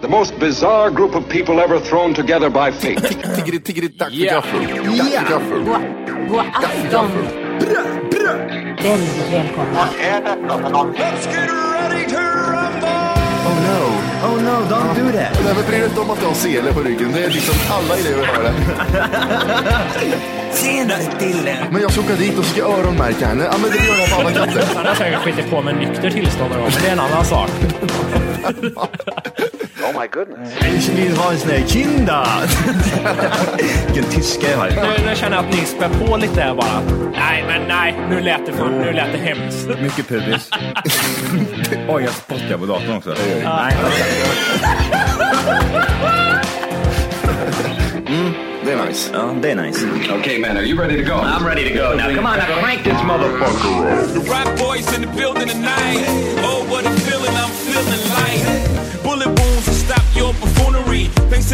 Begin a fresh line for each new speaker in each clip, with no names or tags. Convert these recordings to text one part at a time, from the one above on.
The most bizarre group of people ever thrown together by fate.
Tiggeri, tiggeri, dack för
Ja.
gaffel. För gaffel.
God afton! Väldigt välkomna.
Oh no.
Oh no, don't do that.
Nej, men bry dig inte om att du har sele på ryggen. Det är liksom alla elever har det.
Tjena Dille.
Men jag ska åka dit och ska öronmärka henne. Ja, men det gör jag på alla katter.
Han har säkert skitit på med nykter tillstånd men det är en annan sak.
Ich vill ha en sån här kinda. Vilken tyska jag har.
Nu, nu känner jag att ni spär på lite här bara. Nej, men nej, nu lät det, fan, nu lät det hemskt.
Mycket pubis. Oj, jag spottar på datorn också. Nej.
Det är nice.
Ja, det är nice.
okay, man, are you ready to go?
I'm ready to go now. Come on, now crank this motherfucker.
The rock boys in the building tonight.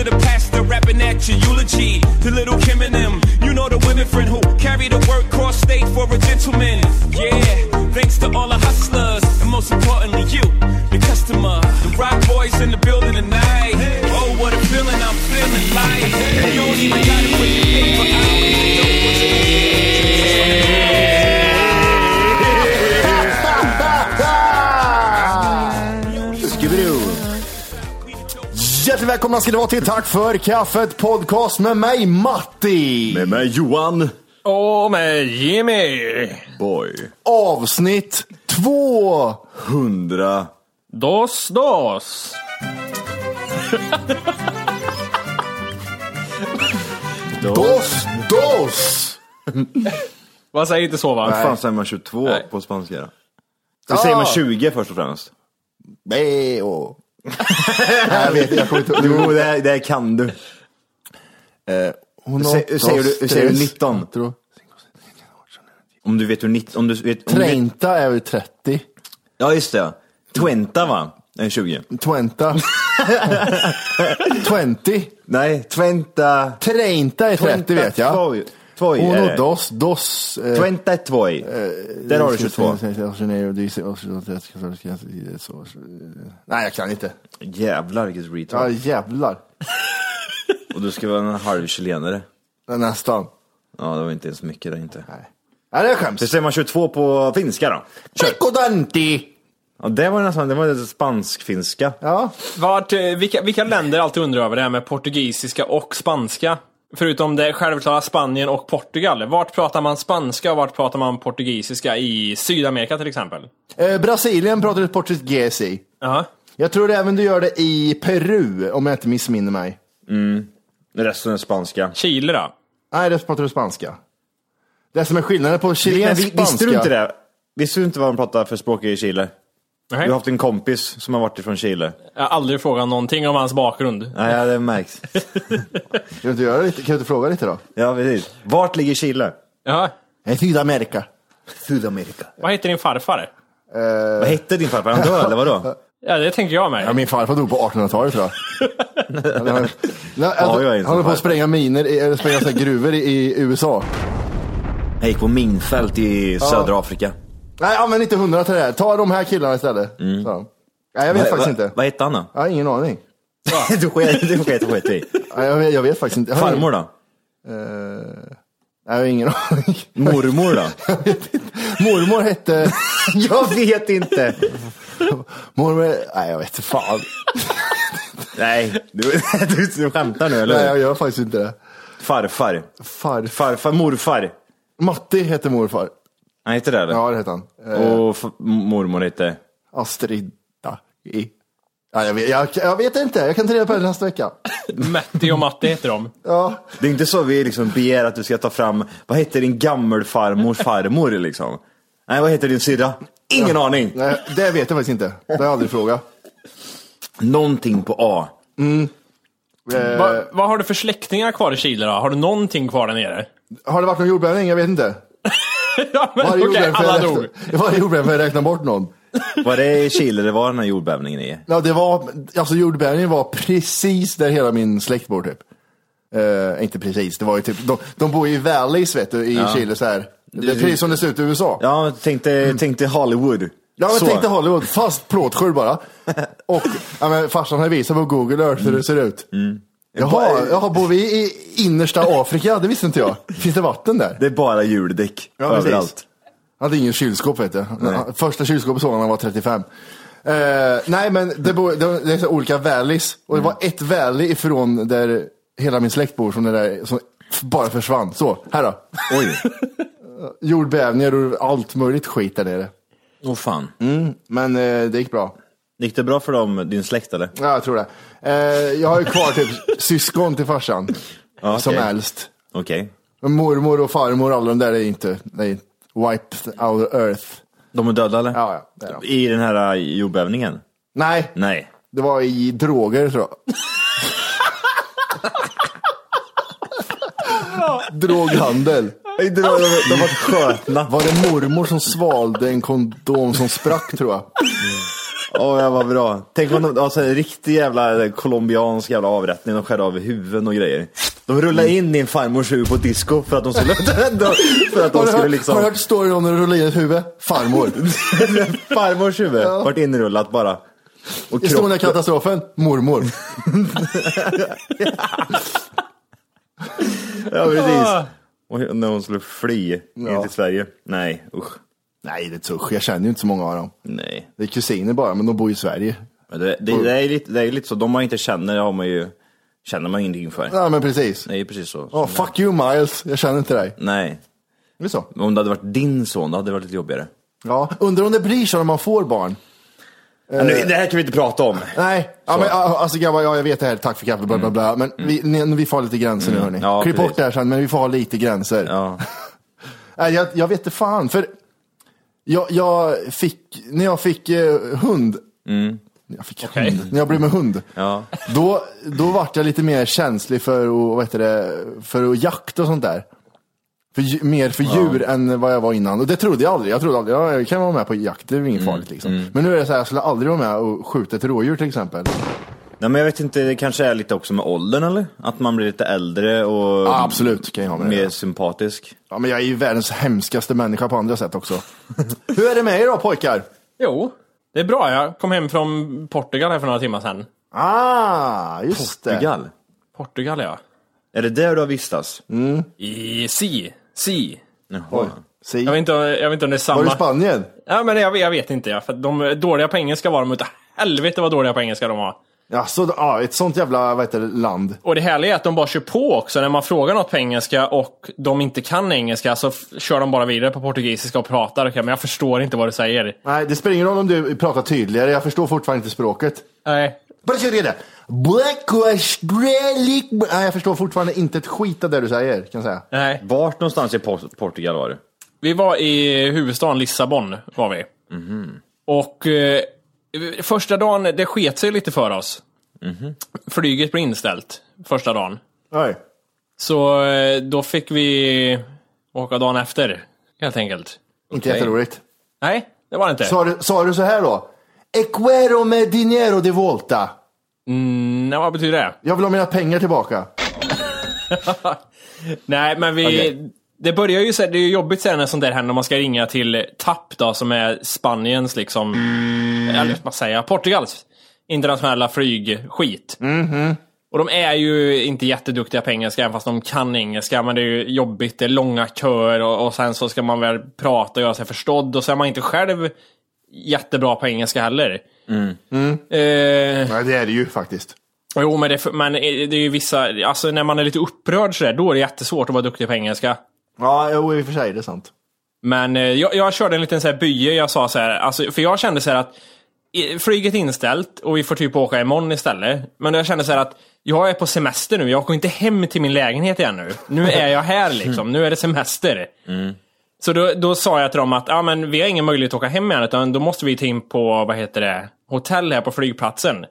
The pastor rapping at your eulogy. To little Kim and them, you know the women friend who carry the work cross state for a gentleman.
Välkomna ska ni vara till Tack för kaffet podcast med mig Matti.
Med mig Johan.
Och med Jimmy.
Boy.
Avsnitt två.
Hundra.
Dos, dos.
Dos, dos.
Vad säger inte så va?
Vad fan säger man 22
Nej.
på spanska då? Så säger man 20 först och främst.
Beo. Nej, jag vet jag kommer inte
Jo, det, här- det här kan du.
Hon har
Sä- säger du- säger du 19?
Quattro.
Om du vet hur 19... Om du vet, om du vet,
är väl 30.
ja, just det. Twenta va? Är 20.
Twenta. Twenty.
Nej, Twenta...
Treinta är 30 vet jag.
Är
Uno,
det.
dos, dos. eh,
Twenta är tvoj. Där har du 22.
Nej, jag kan inte.
Jävlar vilket
Ja,
retard.
jävlar.
Och du ska vara en halv chilenare.
Nästan.
Ja, det var inte ens mycket där inte.
Nej, det är skäms.
säger man 22 på finska då?
Piccodanti.
Ja, det var nästan, det var lite spansk-finska.
Ja,
Vart, eh, vilka, vilka länder alltid undrar över det här med portugisiska och spanska? Förutom det självklara Spanien och Portugal. Vart pratar man spanska och vart pratar man portugisiska? I Sydamerika till exempel?
eh, Brasilien pratar du portugis i.
Ja.
Jag tror även du gör det i Peru, om jag inte missminner mig.
Resten är spanska.
Chile då?
Nej, det pratar du spanska. Det som är skillnaden på chilensk
vi-
spanska.
Visste du inte det? Visste du inte vad de pratar för språk i Chile?
Nej.
Du har haft en kompis som har varit ifrån Chile.
Jag har aldrig frågat någonting om hans bakgrund.
Nej, ja, det märks.
Kan du inte, göra lite, kan du inte fråga lite då?
Ja, precis. Vart ligger Chile?
Ja.
Nej, Sydamerika.
Sydamerika.
Vad heter din farfar?
Vad hette din farfar? Han död eller vadå?
Ja, det tänker jag med.
Ja, min farfar dog på 1800-talet tror jag. Han Nej, alltså, på att spränga miner, i- eller spränga gruvor i, i USA.
Jag gick på minfält i södra Afrika.
Nej, använd inte hundra till det här. Ta de här killarna istället. Så. Nej, jag vet
Va-
faktiskt
va-
inte.
Vad hette han då?
Jag har ingen aning.
du sket du sket, i.
Nej, Jag vet, jag vet faktiskt inte. Jag
Farmor då?
ingen- Eh, Jag har ingen aning.
Mormor då?
Mormor hette...
jag vet inte.
Mormor... Nej, jag vet inte fan.
Nej, du, du, du skämtar nu eller?
Nej, jag gör faktiskt inte det.
Farfar.
Far...
Farfar, morfar.
Matti hette morfar.
Han heter det eller?
Ja, det hette han. Eh,
Och f- mormor hette?
Astrida. I. Ja, jag, vet, jag, jag vet inte, jag kan ta reda på det nästa vecka.
Matti och Matti heter de.
Ja,
Det är inte så vi liksom begär att du ska ta fram, vad heter din gammelfarmors farmor liksom? Nej, vad heter din syrra? Ingen aning.
nej, det vet jag faktiskt inte. Det har jag aldrig frågat.
Någonting på A.
Eh,
Va, vad har du för släktingar kvar i Chile då? Har du någonting kvar där nere?
har det varit någon jordbävning? Jag vet inte.
ja, men
Varje
okej,
jordbävning
alla
jag
dog.
räkna- Varje jordbävning får jag räkna bort någon.
Var det i Chile det var den här jordbävningen i?
Ja, det var, alltså jordbävningen var precis där hela min släkt bor typ. Eh, inte precis, det var ju typ, de, de bor ju i valleys vet du, i Chile så här. Det är precis som det ser ut i USA.
Ja, tänk dig, tänk dig Hollywood.
Ja, men
Så.
tänk dig Hollywood, fast plåtskjul bara. Och ja, men farsan har visat på Google Earth hur det ser ut. Jaha, jaha, bor vi i innersta Afrika? Det visste inte jag. Finns det vatten där?
Det är bara hjuldäck
Ja, precis.
överallt.
Han hade ingen kylskåp vet du. Första kylskåpet såg han när han var 35. Eh, nej men det, bor, det, det är så olika valleys. Och det var ett valley ifrån där hela min släkt bor som, det där, som bara försvann. Så, här då.
Oj,
Jordbävningar och allt möjligt skit där nere.
åh fan.
Men eh, det gick bra.
Gick det bra för dem, din släkt eller?
Ja, jag tror det. Eh, jag har ju kvar typ syskon till farsan.
Ja,
Som äldst.
Okej.
Men mormor och farmor, alla de där är inte, är wiped out earth.
De är döda eller?
Ja, ja, det är de.
I den här äh, jordbävningen?
Nej,
Nej.
det var i droger tror jag. Droghandel.
De, de, de var skötna.
Var det mormor som svalde en kondom som sprack tror jag?
Åh, det var bra. Tänk om de, alltså, en riktig jävla colombiansk jävla avrättning. De skär av huvuden och grejer. De rullade in din farmors huvud på disco för att de skulle, för att de skulle liksom...
har du hört storyn om när du rullar in ett huvud? Farmor.
Farmors huvud vart inrullat bara. Och
Estonia-katastrofen? Mormor.
Ja,
Ah.
precis. Och när hon skulle fly in till Sverige. Nej, usch.
Nej, det är usch. Jag känner ju inte så många av dem.
Nej.
Det är kusiner bara, men de bor i Sverige.
Men det, det, det, är lite, det är lite så, de man inte känner har man ju, känner man ingenting för.
Ja, men precis.
Det är precis så.
Oh, fuck you Miles, jag känner inte dig.
Nej.
Det är så.
Om det hade varit din son, då hade det varit lite jobbigare.
Ja, undrar om det blir så när man får barn.
Men nu, det här kan vi inte prata om.
Nej, ja, men, ja, alltså grabbar, ja, jag vet det här, tack för kaffet, bla bla bla. Men vi, ni, vi får ha lite gränser nu hörni.
Ja,
Klipp
precis.
bort det här sen, men vi får ha lite gränser.
Ja.
Nej, jag, jag vet inte fan, för jag, jag fick, när jag fick eh, hund, När jag fick
Okej.
hund, när jag blev med hund,
Ja.
då, då vart jag lite mer känslig för, att, vad heter det, för att jakt och sånt där. För, dju- mer för djur än vad jag var innan. Och det trodde jag aldrig. Jag trodde aldrig, ja, jag kan vara med på jakt, det är inget farligt liksom. Men nu är det så här, jag skulle aldrig vara med och skjuta ett rådjur till exempel.
Nej, men jag vet inte, det kanske är lite också med åldern eller? Att man blir lite äldre och
Ja, absolut, kan jag ha med det.
mer sympatisk.
Ja, men jag är ju världens hemskaste människa på andra sätt också. Hur är det med er då pojkar?
Jo, det är bra. Jag kom hem från Portugal här för några timmar sedan.
Ah, just det.
Portugal.
Portugal ja.
Är det där du har vistats?
I Si. Si.
Jaha.
Si.
Jag vet inte, jag vet inte om det är
Var du i
samma.
Spanien?
Ja, men jag, jag vet inte. Ja, för att de är dåliga på engelska var de utav helvete vad dåliga på engelska de var.
Ja, så, ja, ett sånt jävla vad heter det, land.
Och det härliga är att de bara kör på också. När man frågar något på engelska och de inte kan engelska så kör de bara vidare på portugisiska och pratar. Okej, men jag förstår inte vad du säger.
Nej, det spelar ingen roll om du pratar tydligare. Jag förstår fortfarande inte språket.
Nej.
Bara kör det. Black Australic... Nej, jag förstår fortfarande inte ett skit av det du säger, kan jag säga.
Nej.
Vart någonstans i Por- Portugal var du?
Vi var i huvudstaden Lissabon, var vi. Och eh, första dagen, det sket sig lite för oss. Flyget blev inställt första dagen.
Nej.
Så eh, då fick vi åka dagen efter, helt enkelt.
Inte jätteroligt.
Nej, det var det inte.
Sa du, sa du så här då? Equero med dinero de volta.
Mm, nej, vad betyder det?
Jag vill ha mina pengar tillbaka.
Nej, men vi...
Okej.
Det börjar ju det är ju jobbigt sen när sånt där händer om man ska ringa till TAP då, som är Spaniens liksom, eller vad säga, Portugals internationella flygskit. Och de är ju inte jätteduktiga på engelska, även fast de kan engelska. Men det är ju jobbigt, det är långa köer och, och sen så ska man väl prata och göra sig förstådd. Och så är man inte själv jättebra på engelska heller.
Mm.
Eh,
Nej, det är det ju faktiskt.
jo, men det, men det är ju vissa... Alltså när man är lite upprörd sådär, då är det jättesvårt att vara duktig på engelska.
Ja, jo, i och för sig, det är sant.
Men eh, jag, jag körde en liten så här bye, jag sa så här, alltså, för jag kände så här att flyget är inställt och vi får typ åka imorgon istället. Men jag kände så här att jag är på semester nu, jag åker inte hem till min lägenhet igen nu. Nu är jag här liksom, nu är det semester. Så då, då sa jag till dem att ja, men vi har ingen möjlighet att åka hem igen, utan då måste vi ta in på, vad heter det, hotell här på flygplatsen.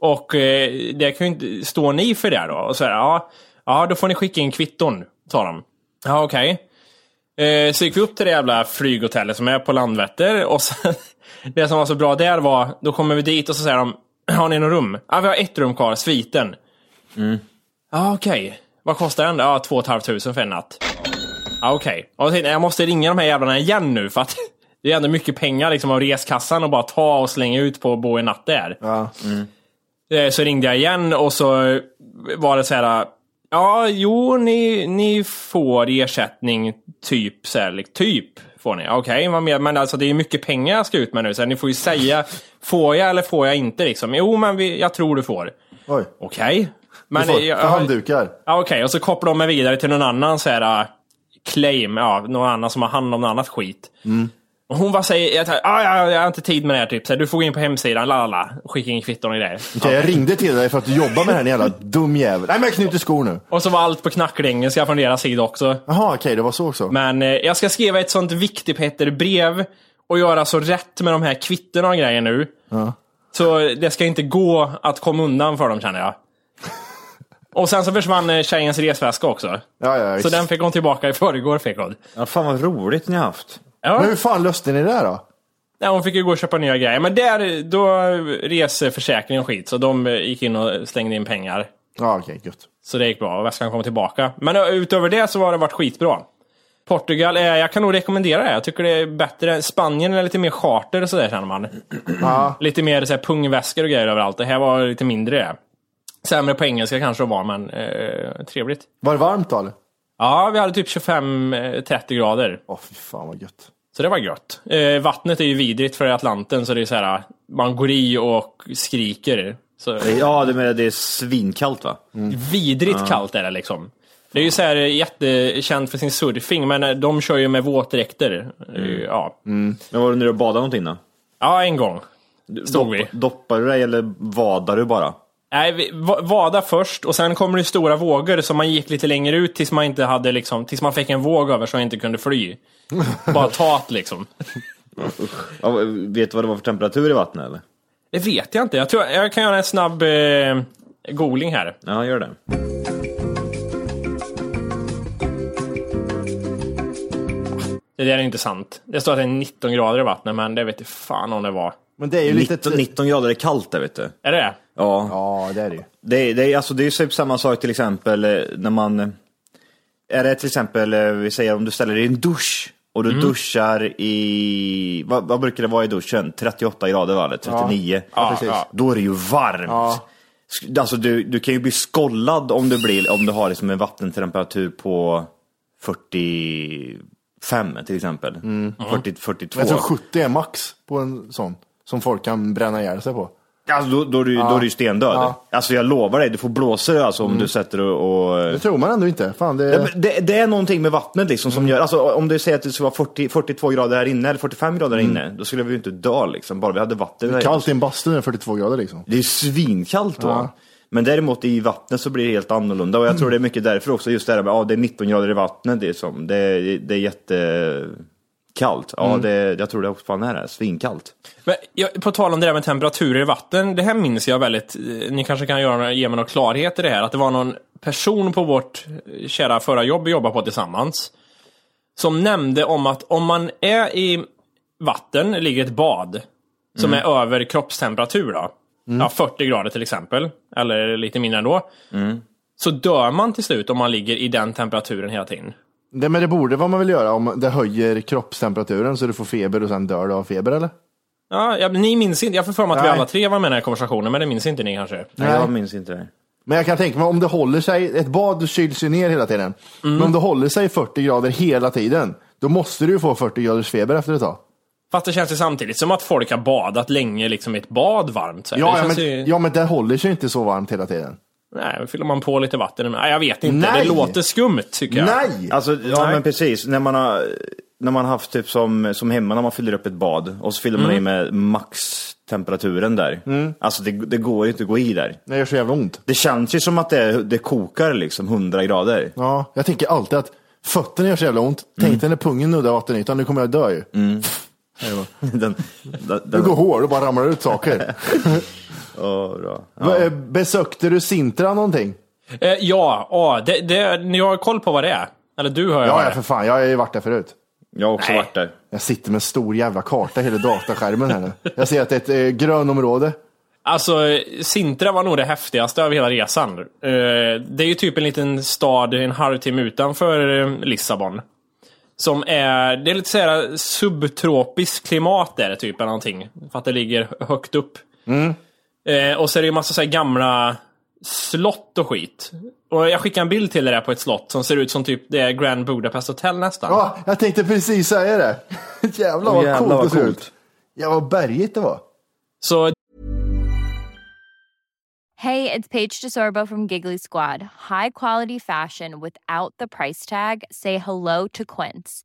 Och eh, det kan ju inte, står ni för det då? Och så här, ja, ja, då får ni skicka in kvitton, sa de. Ja, okej. Eh, så gick vi upp till det jävla flyghotellet som är på Landvetter och sen, det som var så bra där var, då kommer vi dit och så säger de, har ni något rum? Ja, vi har ett rum kvar, sviten. Ja, okej. Vad kostar den? Ja, två och ett halvt tusen för en natt. Ja, okej. Och jag tänkte, jag måste ringa de här jävlarna igen nu för att det är ändå mycket pengar liksom av reskassan och bara ta och slänga ut på att bo en natt där.
Ja.
Eh, Så ringde jag igen och så var det så här. Ja, jo, ni, ni får ersättning typ så här, like, typ får ni. Okej, vad mer? Men alltså det är mycket pengar jag ska ut med nu, så ni får ju säga, får jag eller får jag inte liksom? Jo, men vi, jag tror du får.
Oj.
Okej. Men,
du får,
jag-
handdukar.
Ja, Okej, och så kopplar de mig vidare till någon annan så här, uh, claim, ja, någon annan som har hand om något annat skit. Och hon bara säger, jag, tar- ah, ja, jag har inte tid med det här, typ. Så här, du får gå in på hemsidan, la la la. Skicka in kvitton och grejer.
Okej, jag ringde till dig för att du jobbar med den jävla dum jävel. Nej men jag knyter skor nu.
Och så var allt på knackerengelska från deras sida också.
Jaha, okej, det var så också.
Men eh, jag ska skriva ett sånt viktigt Petter brev och göra så rätt med de här kvittorna och grejer nu. Så det ska inte gå att komma undan för dem känner jag. Och sen så försvann eh, tjejens resväska också.
Ja, ja,
Så den fick hon tillbaka i förrgår fick hon.
Ja, fan vad roligt ni har haft.
Ja.
Men hur fan löste ni det då?
Nej, hon fick ju gå och köpa nya grejer. Men där, då reseförsäkring och skit. Så de gick in och slängde in pengar.
Ja, okej, gött.
Så det gick bra och väskan kom tillbaka. Men utöver det så har det varit skitbra. Portugal, eh, jag kan nog rekommendera det. Jag tycker det är bättre. Spanien är lite mer charter och sådär känner man.
Ja.
Lite mer så här, pungväskor och grejer överallt. Det här var lite mindre det. Sämre på engelska kanske det var, men eh, trevligt.
Var det varmt då?
Ja, vi hade typ 25-30 grader.
Åh fy fan vad gött.
Så det var gött. Eh, vattnet är ju vidrigt för Atlanten, så det är så här, man går i och skriker. Så,
Ja, det, men det är svinkallt va?
Vidrigt kallt är det liksom. Det är ju så här jättekänt för sin surfing, men eh, de kör ju med våtdräkter. Eh, Ja.
Men var du nere och badade någonting då?
ja, en gång stod vi.
Doppar du dig eller vadar du bara?
Nej, vi vada först och sen kommer det stora vågor så man gick lite längre ut tills man inte hade liksom, tills man fick en våg över så man inte kunde fly. Bara tat liksom.
Ja, vet du vad det var för temperatur i vattnet eller?
Det vet jag inte. Jag, tror, jag kan göra en snabb eh, googling här.
Ja, gör det.
Det där är inte sant. Det står att det är 19 grader i vattnet, men det vet inte fan om det var.
Men det är ju lite...
19, 19 grader är kallt där vet du.
Är det det?
Ja.
Ja, det är det ju.
Det, är- det, är, alltså, det är ju typ samma sak till exempel eh, när man... eh, Är det till exempel, eh, vi säger om du ställer dig i en dusch och du duschar i... Vad, vad brukar det vara i duschen? 38 grader va? Eller 39?
Ja,
precis.
ja.
Då är det ju varmt.
Ja.
Alltså du, du kan ju bli skollad om du, blir, om du har liksom en vattentemperatur på 45 till exempel. 40, 42.
Jag tror 70 är max på en sån. Som folk kan bränna ihjäl sig på.
Alltså, då, då, är du, då är du stendöd.
Ja.
Alltså jag lovar dig, du får blåsor alltså, om du sätter och... och
Det tror man ändå inte. Fan, det...
Ja, men det, det är någonting med vattnet liksom som gör, alltså om du säger att det skulle vara 40, 42 grader här inne eller 45 grader här inne, då skulle vi ju inte dö liksom, bara vi hade vatten. där.
Kallt i en bastu när det är 42 grader liksom.
Det är svinkallt då.
Ja.
Men däremot i vattnet så blir det helt annorlunda och jag tror det är mycket därför också, just det här med, ja det är 19 grader i vattnet, det är, som, det, är- det är jättekallt. Ja, det, jag tror det också fan är det, svinkallt.
Men, jag, på tal om det där med temperaturer i vatten, det här minns jag väldigt, eh, ni kanske kan göra, ge mig någon klarhet i det här, att det var någon person på vårt eh, kära förra jobb vi jobbade på tillsammans, som nämnde om att om man är i vatten, ligger ett bad, som är över kroppstemperatur då, ja, 40 grader till exempel, eller lite mindre ändå, så dör man till slut om man ligger i den temperaturen hela tiden.
Det, men det borde vad man vill göra om det höjer kroppstemperaturen så du får feber och sen dör du av feber eller?
Ja, ja, men ni minns inte, jag får för mig att vi
Nej.
alla tre var med i den här konversationen, men det minns inte ni kanske?
Nej,
Nej.
jag minns inte det.
Men jag kan tänka mig om det håller sig, ett bad kyls ju ner hela tiden. Men om det håller sig 40 grader hela tiden, då måste du ju få 40 graders feber efter ett tag.
Fast det känns ju samtidigt som att folk har badat länge liksom i ett bad varmt. Så.
Ja,
det
ja, men,
ju...
ja, men det håller sig inte så varmt hela tiden.
Nej, fyller man på lite vatten. Nej, jag vet inte.
Nej!
Det låter skumt tycker jag.
Nej!
Alltså, ja
Nej.
men precis. När man har, när man har haft typ som, som hemma när man fyller upp ett bad och så fyller man i med maxtemperaturen där. Alltså det, det går ju inte att gå i där.
Det gör så jävla ont.
Det känns ju som att det, det kokar liksom 100 grader.
Ja, jag tänker alltid att fötterna gör så jävla ont. Tänk dig när pungen nuddar vattenytan, nu kommer jag dö ju. Hej då.
Den, den,
Du
den,
går hård och bara ramlar ut saker. Va- eh, Besökte du Sintra någonting?
Eh, ja, ja det, det, ni har koll på vad det är? Eller du har jag
Ja, ja
det.
för fan, jag har ju varit där förut.
Jag har också
Nej.
varit där.
Jag sitter med en stor jävla karta i hela dataskärmen här nu. Jag ser att det är ett eh, grönområde.
Alltså, Sintra var nog det häftigaste av hela resan. Eh, det är ju typ en liten stad en halvtimme utanför eh, Lissabon. Som är, det är lite såhär subtropiskt klimat där typ eller någonting. För att det ligger högt upp. Eh, och så är det ju massa så här gamla slott och skit. Och jag skickade en bild till er där på ett slott som ser ut som typ det är Grand Budapest Hotel nästan.
Ja, jag tänkte precis säga det. Jävlar vad
Jävlar
coolt det ser ut. Ja, vad bergigt det var.
Så
Hey, it's Paige DeSorbo from Giggly Squad. High quality fashion without the price tag. Say hello to Quince.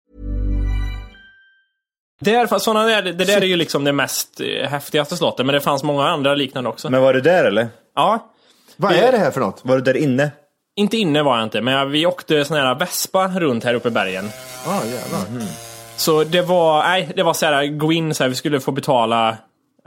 Där, såna där, det där är ju liksom det mest eh, häftigaste slottet, men det fanns många andra liknande också.
Men var du där eller?
Ja,
Vad är det här för något?
Var du där inne?
inte inne var jag inte, men vi åkte sån här Vespa runt här uppe i bergen.
Ja, ah, jävlar.
Så det var, nej, det var så här, gå in så här, vi skulle få betala,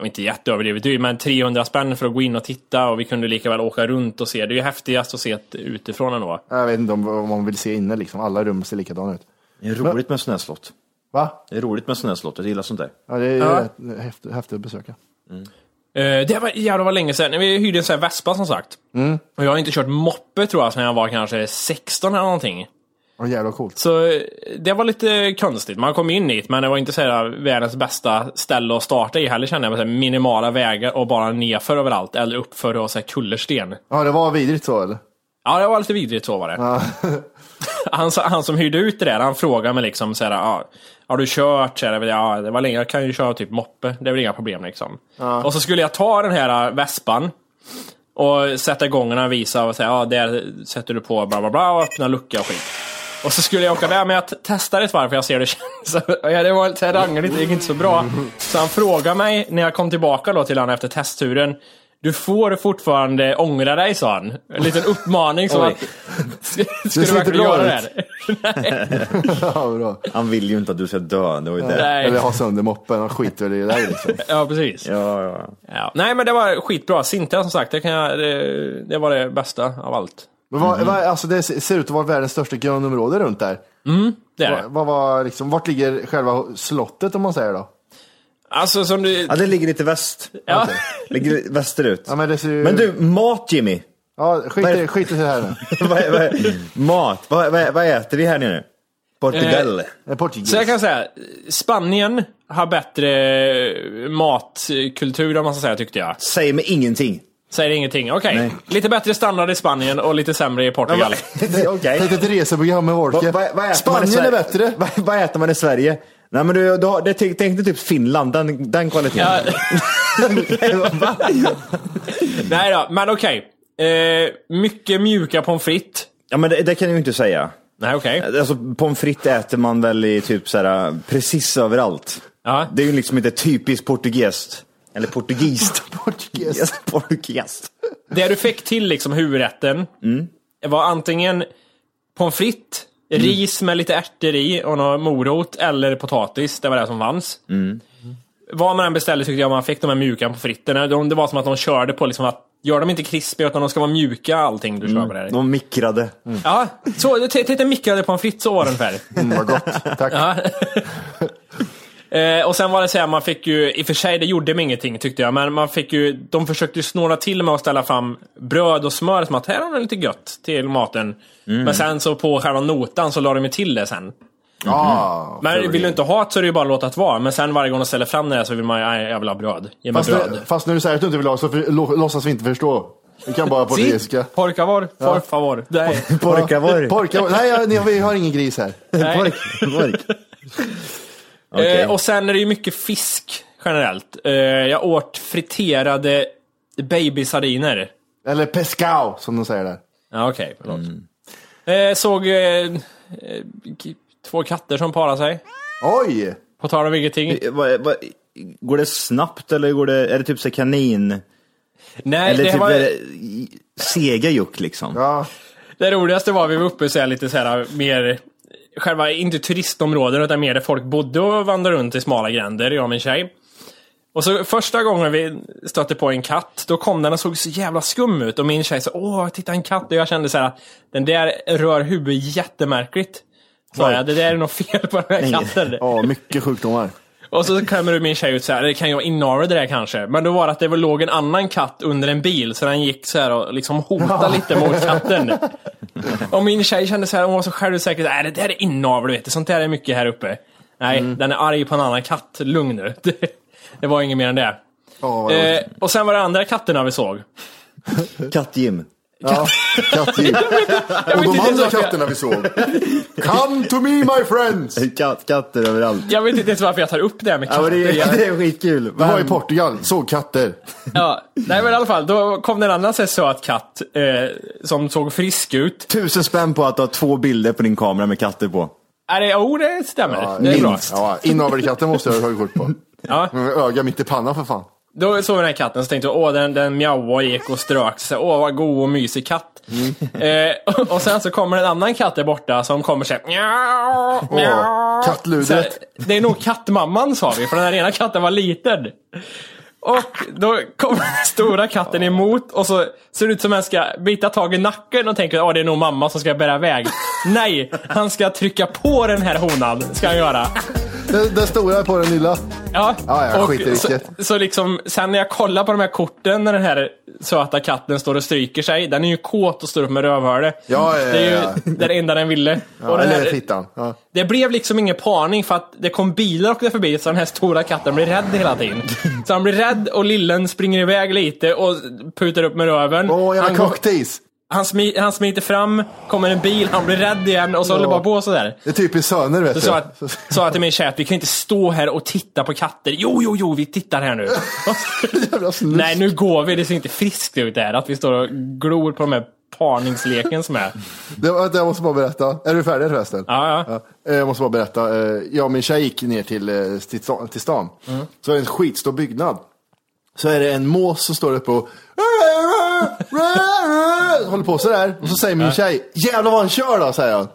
inte jätteöverdrivet dyrt, men 300 spänn för att gå in och titta och vi kunde lika väl åka runt och se. Det är ju häftigast att se det utifrån ändå.
Jag vet inte om, om man vill se inne liksom. Alla rum ser likadana ut.
Det är roligt med snöslott.
Va?
Det är roligt med snöslott, jag gillar sånt där.
Ja, det är
Ja.
rätt häftigt, häftigt att besöka.
Eh, det var jävlar vad länge sedan. Vi hyrde en sån här Vespa som sagt. Och jag har inte kört moppe tror jag sedan jag var kanske 16 eller någonting.
Ja, jävlar coolt.
Så eh, det var lite konstigt. Man kom in hit men det var inte så här världens bästa ställe att starta i heller kände jag. Med så här minimala vägar och bara nerför överallt. Eller uppför och så här kullersten.
Ja, det var vidrigt så eller?
Ja, det var lite vidrigt så var det. han, sa- han som hyrde ut det där, han frågade mig liksom så här, ja, har du kört? Så här, ja, det var länge, jag kan ju köra typ moppe, det är väl inga problem liksom. Och så skulle jag ta den här äh, vespan och sätta igång den och visa och säga, ja, där sätter du på bla bla bla och öppna lucka och skit. Och så skulle jag åka där, men jag t- testar ett varv för jag ser hur det känns. ja, det var lite rangligt, det gick inte så bra. Så han frågade mig när jag kom tillbaka då till honom efter testturen. Du får fortfarande ångra dig, sa han. En liten uppmaning som
Oj.
att... Ska, du verkligen göra det här?
Ja, bra.
Han vill ju inte att du ska dö, det var ju det.
Nej.
Eller ha sönder moppen, han skiter väl i det där liksom.
Ja, precis.
Ja, ja.
Ja. Nej, men det var skitbra. Sintra som sagt, det, kan jag, det, det var det bästa av allt.
Men vad, vad, alltså det ser ut att vara världens största grönområde runt där.
Det är
Vad,
det.
vad var liksom, vart ligger själva slottet om man säger då?
Alltså som du...
ja, det ligger lite väst.
Ja.
Ligger västerut.
Ja, men, det ser ju...
Men du, mat Jimmy.
Ja, skit,
är
i-
det?
skit i det här nu.
vad, vad, mat, vad, vad, vad äter vi här nu? Portugal.
Är Portugis.
Så jag kan säga, Spanien har bättre matkultur om man ska säga tyckte jag.
Säg mig ingenting.
Säger ingenting. Okej,
Nej.
lite bättre standard i Spanien och lite sämre i Portugal.
Okej.
Tänk ett reseprogram med Wolke. Spanien är bättre.
Vad äter man i Sverige? Nej men du, du har, det, tänk, tänk dig typ Finland, den, den kvaliteten.
Ja. Nej då, men okej. Eh, mycket mjuka pommes frites.
Ja men det, det kan jag ju inte säga.
Nej, okej.
Alltså pommes frites äter man väl i typ så här, precis överallt.
Ja.
Det är ju liksom inte typiskt portugiskt. Eller portugist.
Portugis.
Yes, portugist.
Det du fick till liksom huvudrätten var antingen pommes frites, ris med lite ärtor i och någon morot eller potatis. Det var det som fanns. Vad man än beställde tyckte jag man fick de här mjuka pommes fritterna. De, det var som att de körde på liksom att gör dem inte krispiga utan de ska vara mjuka allting du kör på det här.
De mikrade.
Ja, så t- tänkte mikrade pommes frites så var det ungefär.
Mm, vad gott. Tack.
Ja. Eh, och sen var det så här, man fick ju, i och för sig det gjorde mig ingenting tyckte jag, men man fick ju, de försökte ju snåla till med att ställa fram bröd och smör som att här har ni lite gött till maten. Men sen så på själva notan så la de ju till det sen.
Ah,
Men vill du inte ha det så är det ju bara att låta det vara. Men sen varje gång de ställer fram det så vill man ju, nej jag vill ha bröd. Ge mig
fast,
bröd.
det, fast när du säger att du inte vill ha så för, lå, låtsas vi inte förstå. Vi kan bara portugisiska.
Por favor, por favor. Nej.
Porkavor.
Porka, nej, jag- ni- vi har ingen gris här.
Nej.
Pork. Pork.
Eh, och sen är det ju mycket fisk generellt. Eh, jag åt friterade babysardiner.
Eller pescao, som de säger där.
Ja, okej. förlåt. Eh, såg två katter som parar sig.
Oj!
På tal om ingenting.
Går det snabbt eller går det, är det typ så kanin?
Nej,
Eller
det,
typ
var,
är det sega juck liksom?
Ja,
det roligaste var vi var uppe så här lite så här mer, själva, inte turistområden utan mer där folk bodde och vandrade runt i smala gränder, jag och min tjej. Och så första gången vi stötte på en katt, då kom den och såg så jävla skum ut och min tjej sa åh, titta en katt. Och jag kände så här, den där rör huvudet jättemärkligt. Sa jag, det där är något fel på den här katten.
ja, mycket sjukdomar.
Och så kommer min tjej ut så här, det kan ju vara inavel det där kanske. Men då var det att det låg en annan katt under en bil, så den gick så här och liksom hotade lite mot katten. Och min tjej kände så här, hon var så självsäker, nej det där är inavel vet du, sånt där är mycket här uppe. Nej, den är arg på en annan katt, lugn nu. Det, det var inget mer än det.
Ja, vad
Eh, och sen var det andra katterna vi såg.
Katt-Jim.
Ja, kattdjur. Och de andra katterna vi såg. Come to me my friends!
Katt, katter överallt.
Jag vet inte ens varför jag tar upp det här med
Ja,
katter.
men det, är, det är skitkul.
Jag var i Portugal, såg katter.
Ja, nej men i alla fall, då kom det en annan söt katt eh, som såg frisk ut.
Tusen spänn på att ha två bilder på din kamera med katter på.
Är det, oh, det stämmer.
Ja,
det är bra.
minst. Ja, inavelkatten måste jag ha tagit kort på.
Ja.
Öga mitt i pannan för fan.
Då såg vi den här katten så tänkte jag, åh den, den mjauade och gick och strök sig. Åh vad god och mysig katt. Eh, och, och sen så kommer en annan katt där borta som kommer såhär mjau,
Åh,
mjau.
kattludret.
Så Det är nog kattmamman sa vi, för den här ena katten var liten. Och då kommer den stora katten emot och så ser det ut som att han ska bita tag i nacken och tänker att det är nog mamma som ska bära iväg. Nej, han ska trycka på den här honan, ska han göra.
Den, den stora på den lilla.
Ja,
Ja, jag
och
skiter i
så,
vilket.
så liksom, sen när jag kollar på de här korten när den här söta katten står och stryker sig, den är ju kåt och står upp med rövhålet.
Ja, ja, ja,
Det är ju
ja.
det enda den ville.
Ja,
och den här,
fittan. Ja.
det blev liksom ingen parning för att det kom bilar och åkte förbi så den här stora katten blir rädd hela tiden. Så han blir rädd och lillen springer iväg lite och putar upp med röven.
Åh, jävla
han, går-
cocktease.
Han, smi, han smiter fram, kommer en bil, han blir rädd igen och så håller det bara på sådär.
Det är typiskt söner vet
Så
du.
sa jag, sa till min chef, vi kan inte stå här och titta på katter. Jo, jo, jo, vi tittar här nu. Nej, nu går vi. Det ser inte friskt ut där. Att vi står och glor på de här parningsleken som är.
Det, jag måste bara berätta. Är du färdig förresten?
Ja, ja.
Eh, Jag måste bara berätta. Eh, Jag och min tjej gick ner till, eh, till stan- till stan. Så är det en skitstor byggnad. Så är det en mås som står uppe och håller på sådär. Och så säger min tjej, jävlar vad han kör då, säger han.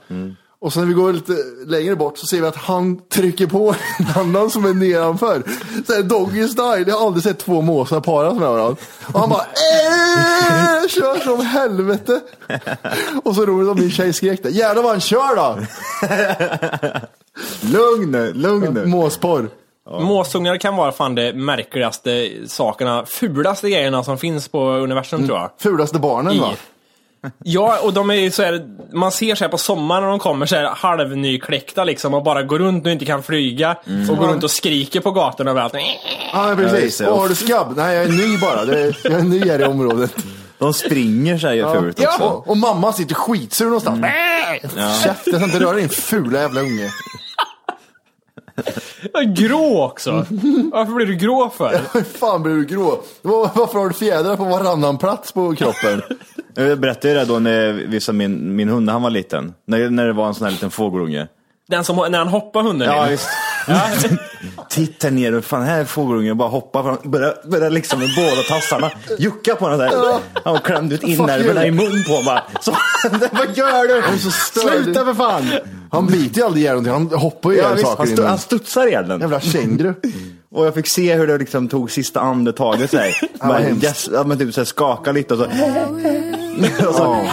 Och så när vi går lite längre bort så ser vi att han trycker på en annan som är nedanför. Så här doggy style. Jag har aldrig sett två måsar paras med varandra. Och han bara "Eh, kör som helvete. Och så roligt att min tjej skrek det. Jävlar vad han kör då!
Lugn nu, lugn nu.
Måsporr.
Måsungar kan vara fan det märkligaste sakerna, fulaste grejerna som finns på universum tror jag.
Fulaste barnen
I.
va?
Ja, och de är ju så här, man ser så här på sommaren när de kommer så här halvnykläckta liksom och bara går runt och inte kan flyga. Och går runt och skriker på gatorna överallt.
Ja
Ja,
precis. Åh, har du skabb? Nej jag är ny bara. Det är, jag är ny här i området.
De springer så här gör fult också.
Och, och mamma sitter skitsur någonstans. Mm. Käften, jag ska inte röra din fula jävla unge.
Grå också! Varför blir du grå för?
Hur fan blir du grå? Var- Varför har du fjädrar på varannan plats på kroppen?
Jag berättade ju det då när vi visade min, min hund när han var liten. När, när det var en sån här liten fågelunge.
Den som, när han hoppar hunden
Ja,
in.
Visst. Titta ner och fan här är fågelungen bara hoppa fram. Börja, börja liksom med båda tassarna jucka på den där. Han klämde ut innerverna i mun på honom bara. Så, vad gör du?
är så.
Sluta för fan!
Han biter ju aldrig ihjäl någonting, han hoppar ju
Ja,
ihjäl
visst,
saker
han, stu, han studsar ihjäl den.
Jävla känguru.
Och jag fick se hur det liksom tog sista andetaget såhär.
vad
Bara,
hemskt.
yes, ja, men typ skaka lite och så. och, så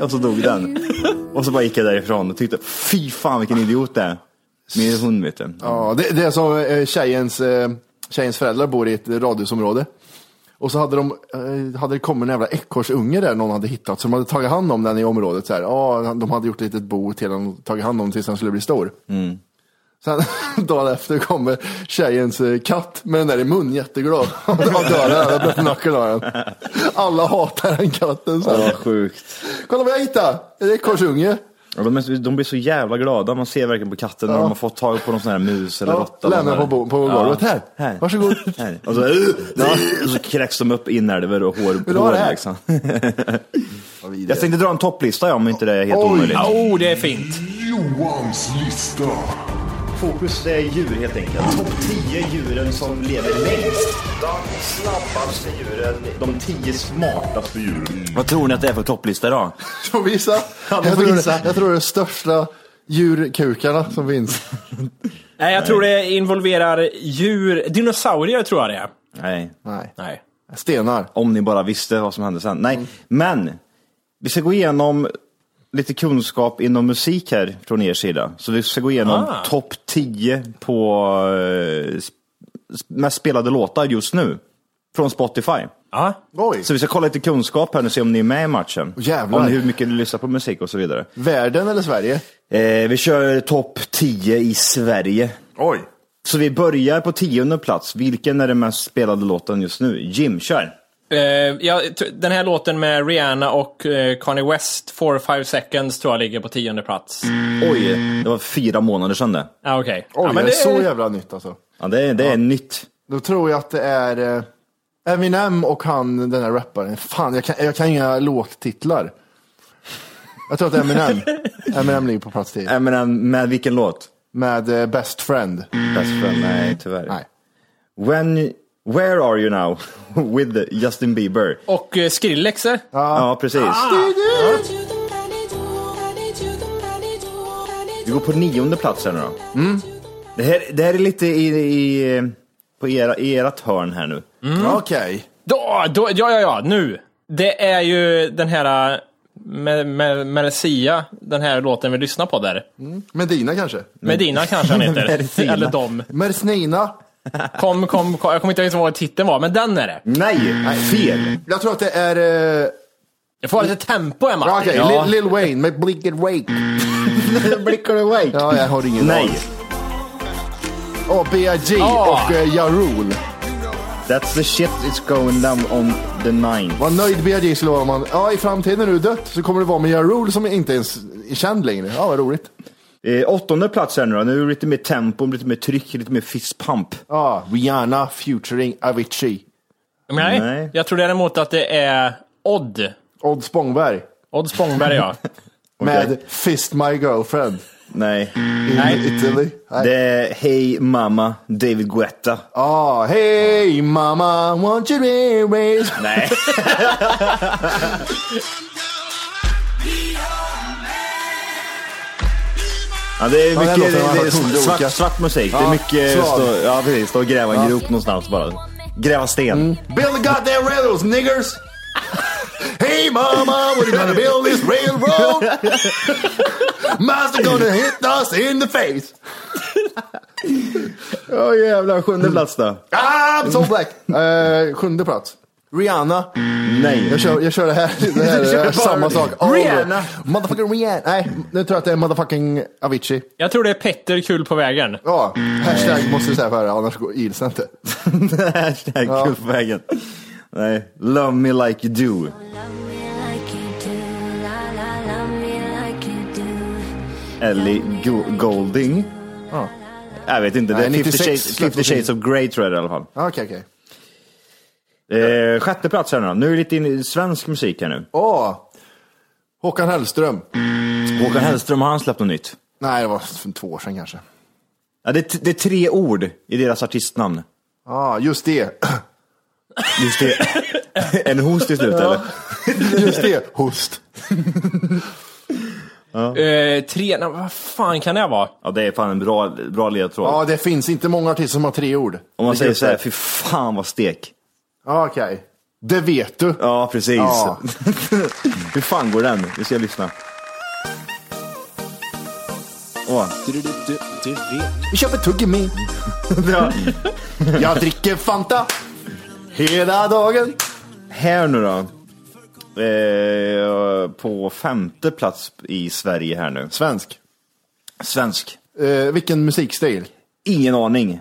och så dog den. Och så bara gick jag därifrån och tyckte, fy fan vilken idiot det är. Min hund vet du.
Ja, det, det är som eh, tjejens, eh, tjejens föräldrar bor i ett radhusområde. Och så hade, de, eh, hade det kommit en jävla ekorrsunge där någon hade hittat, så de hade tagit hand om den i området. Så här. Ja, de hade gjort ett litet bo till den och tagit hand om den tills den skulle bli stor. Sen dagen efter kommer tjejens eh, katt med den där i mun, jätteglad. Han dör, han har blivit nacken av den. Alla hatar den katten. Så
Ja,
här.
vad sjukt.
Kolla vad jag hittade! En ekorrsunge.
Ja, de, är, de blir så jävla glada, man ser verkligen på katten när de har fått tag på någon sån här mus eller
Ja,
råtta.
lämna på, bo- på golvet. Här,
Här.
varsågod.
Här. Och, så, ja, och så kräks de upp inälvor och hår.
Vill du ha det
hår
här?
liksom. Jag tänkte dra en topplista ja, om inte det är helt
Oj.
omöjligt.
Oh, det är fint.
Johans lista.
Fokus det är djur helt enkelt. Topp 10 djuren som lever längst. De snabbaste djuren, de 10 smartaste djuren. Vad tror ni att det är för topplista då?
Får vi gissa?
Ja, vi
jag,
får
tror
gissa.
Det, jag tror det är största djurkukarna som finns.
Nej, jag tror det involverar djur. Dinosaurier tror jag det är.
Nej,
Nej.
Nej.
Stenar.
om ni bara visste vad som hände sen. Nej, men vi ska gå igenom lite kunskap inom musik här från er sida. Så vi ska gå igenom
Ah.
topp 10 på eh, mest spelade låtar just nu. Från Spotify.
Ja.
Oj.
Så vi ska kolla lite kunskap här nu och se om ni är med i matchen.
Jävlar.
Om hur mycket ni lyssnar på musik och så vidare.
Världen eller Sverige?
Eh, vi kör topp 10 i Sverige.
Oj.
Så vi börjar på tionde plats. Vilken är den mest spelade låten just nu? Jim, kör.
Eh, ja, den här låten med Rihanna och eh, Kanye West, 4-5 seconds, tror jag ligger på tionde plats.
Oj, det var fyra månader sedan det.
Ja, okej.
Oj,
ja, men
det är så jävla nytt alltså.
Ja, det är, det är nytt.
Då tror jag att det är eh, Eminem och han, den här rapparen. Fan, jag kan, jag kan inga låttitlar. Jag tror att det är Eminem. Eminem ligger på plats 10.
Äh, men, ähm, med vilken låt?
Med eh, Best Friend.
Best friend? Nej, tyvärr.
Nej.
When, where are you now? With Justin Bieber.
Och eh, Skrillex, eh?
Ja, precis. Vi går på nionde plats här nu då.
Mm.
Det, här, det här är lite i, i, på era, i ert hörn här nu.
Okej.
Då, då, ja, ja, ja, nu. Det är ju den här eh, med, med, Melsia, den här låten vi lyssnar på där.
Medina kanske?
Medina kanske han heter. Eller dom.
Mersnina.
Kom, kom, kom, jag kommer inte ihåg vad titeln var, men den är det.
Nej, fel.
Jag tror att det är... Uh,
Jag får ha lite tempo här, Martin.
Okej,
Ja.
Lil, Lil Wayne med Blink It Wake.
Blickar away.
Ja, jag har ingen
Nej,
aning. Åh, B.I.G.
Ja.
och uh, Ja Rule.
that's the shit it's going down on the nine.
Vad nöjd B.I.G. skulle vara om man, ja i framtiden när du är dött så kommer det vara med Ja Rule som inte ens är känd längre. Ja, vad roligt.
Eh, åttonde plats här nu då. Nu är det lite mer tempo, lite mer tryck, lite mer fist pump.
Ja, Rihanna featuring Avicii.
Nej,
Nej.
jag tror däremot att det är Odd.
Odd Spångberg.
Odd Spångberg, ja.
Med Fist My Girlfriend.
Nej,
In Italy. Nej.
det är Hey Mama, David Guetta.
Ah, hey mama, want you to raise...
Nej. Ja, det är
Ja,
mycket det är
hört hundra
svart, svart musik. det
Ja,
är mycket stå, ja, precis, stå och gräva en grop någonstans bara. Gräva sten.
Build the goddamn railroads, niggers! Hey mama, we're gonna build this railroad! Master gonna hit us in the face!
Åh jävlar, sjunde plats då.
I'm so black! Eh, sjunde plats. Rihanna.
Nej.
Jag kör, jag kör det här, det här
Du kör
är
bara
samma sak.
Rihanna.
Motherfucking Rihanna. Nej, nu tror jag att det är motherfucking Avicii.
Jag tror det är Petter kul på vägen.
Ja, hashtag måste du säga före, annars går- gills det inte.
Hashtag kul på vägen. Nej, love me like you do. Ellie Go- Golding. Jag vet inte, det är
Nej,
50
96
shades, 50 shades of Grey tror jag det är i alla fall.
Ja, Okej, okej.
Eh, sjätte plats här nu då. Nu är det lite in i svensk musik här nu.
Åh! Håkan Hellström.
Håkan Hellström, har han släppt något nytt?
Nej, det var för två år sedan kanske.
Ja, det, är- det är tre ord i deras artistnamn.
Ja, just det.
Just det. en host i slutet eller?
Just det. Host.
Eh, tre, nej, vad fan kan det vara?
Ja, det är fan en bra, bra ledtråd.
Ja, det finns inte många artister som har tre ord.
Om man
Det
säger så här, fy fan vad stek.
Ja, Okej. Det vet du.
Ja, precis.
Ja.
Hur fan går den? Vi ska lyssna. Åh.
Vi köper tuggummi.
Ja.
Jag dricker Fanta. Hela dagen.
Här nu då. Eh, på femte plats i Sverige här nu.
Svensk.
Svensk.
Eh, vilken musikstil?
Ingen aning.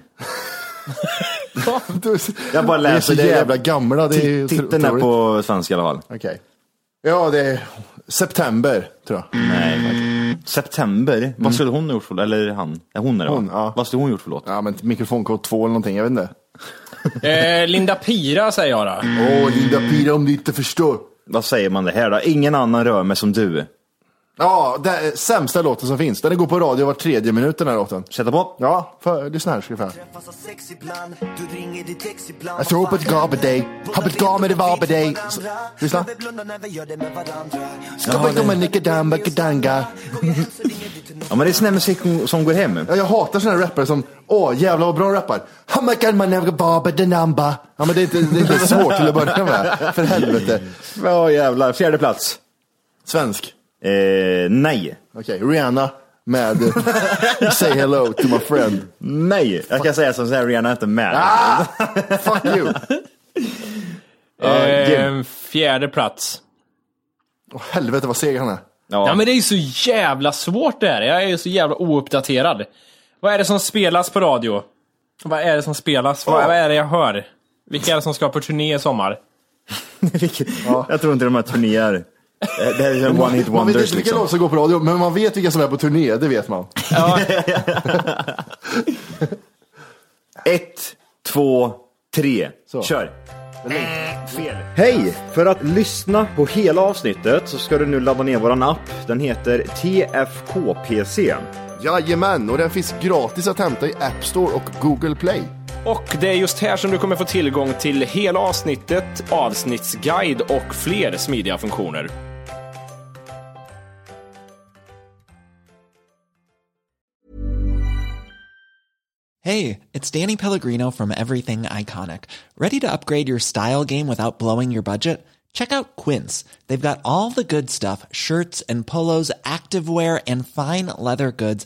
Du,
Jag bara
det är
läser
så jävla gamla. Det är
Titeln är på svenska i alla fall.
Okej. Ja, det är september, tror jag.
Nej. September? Vad skulle hon ha gjort för låt? Eller han? Ja, hon är det
Mm. Hon, ja.
Vad skulle hon gjort för låt?
Ja, men mikrofonkod 2 eller någonting, jag vet inte.
Eh, Linda Pira säger jag då.
Åh, Linda Pira om du inte förstår.
Vad säger man det här då? Ingen annan rör mig som du.
Ja, det är sämsta låten som finns. Den går på radio var tredje minut den här låten.
Sätta på.
Ja, för, lyssna här ska vi få. Jag tror på ett gabedej, har ett gav med det. Så- Lyssna. Ska bara komma nickedamba kedanga.
Ja men det är sån här musik som går hem.
Ja, jag hatar såna här rappare som, åh jävlar vad bra rappar. Hamakan man never baba denamba. Ja men det är inte, det är inte svårt till att börja med. För helvete.
Ja jävlar, fjärde plats.
Svensk.
Eh, nej.
Okej, Rihanna med eh, Say hello to my friend.
Nej. Jag kan säga som så här, Rihanna är inte med.
Ah! Fuck you.
Eh, fjärde plats.
Åh, helvete vad seg han är.
Ja men det är ju så jävla svårt det här. Jag är ju så jävla ouppdaterad. Vad är det som spelas på radio? Vad är det som spelas? Vad, vad är det jag hör? Vilka är det som ska på turné i sommar?
Jag tror inte de här turnéer. Det här är en one hit
Man vet
wonders
inte vilka
liksom.
låtar som går på radio, men man vet vilka som är på turné, det vet man.
Ett, två, tre.
Så.
Kör. Fel. Hej! För att lyssna på hela avsnittet så ska du nu ladda ner våran app. Den heter TFKPC.
Jajamän, och den finns gratis att hämta i App Store och Google Play.
Och det är just här som du kommer få tillgång till hela avsnittet, avsnittsguide och fler smidiga funktioner.
Hey, it's Danny Pellegrino from Everything Iconic. Ready to upgrade your style game without blowing your budget? Check out Quince. They've got all the good stuff shirts and polos, activewear, and fine leather goods,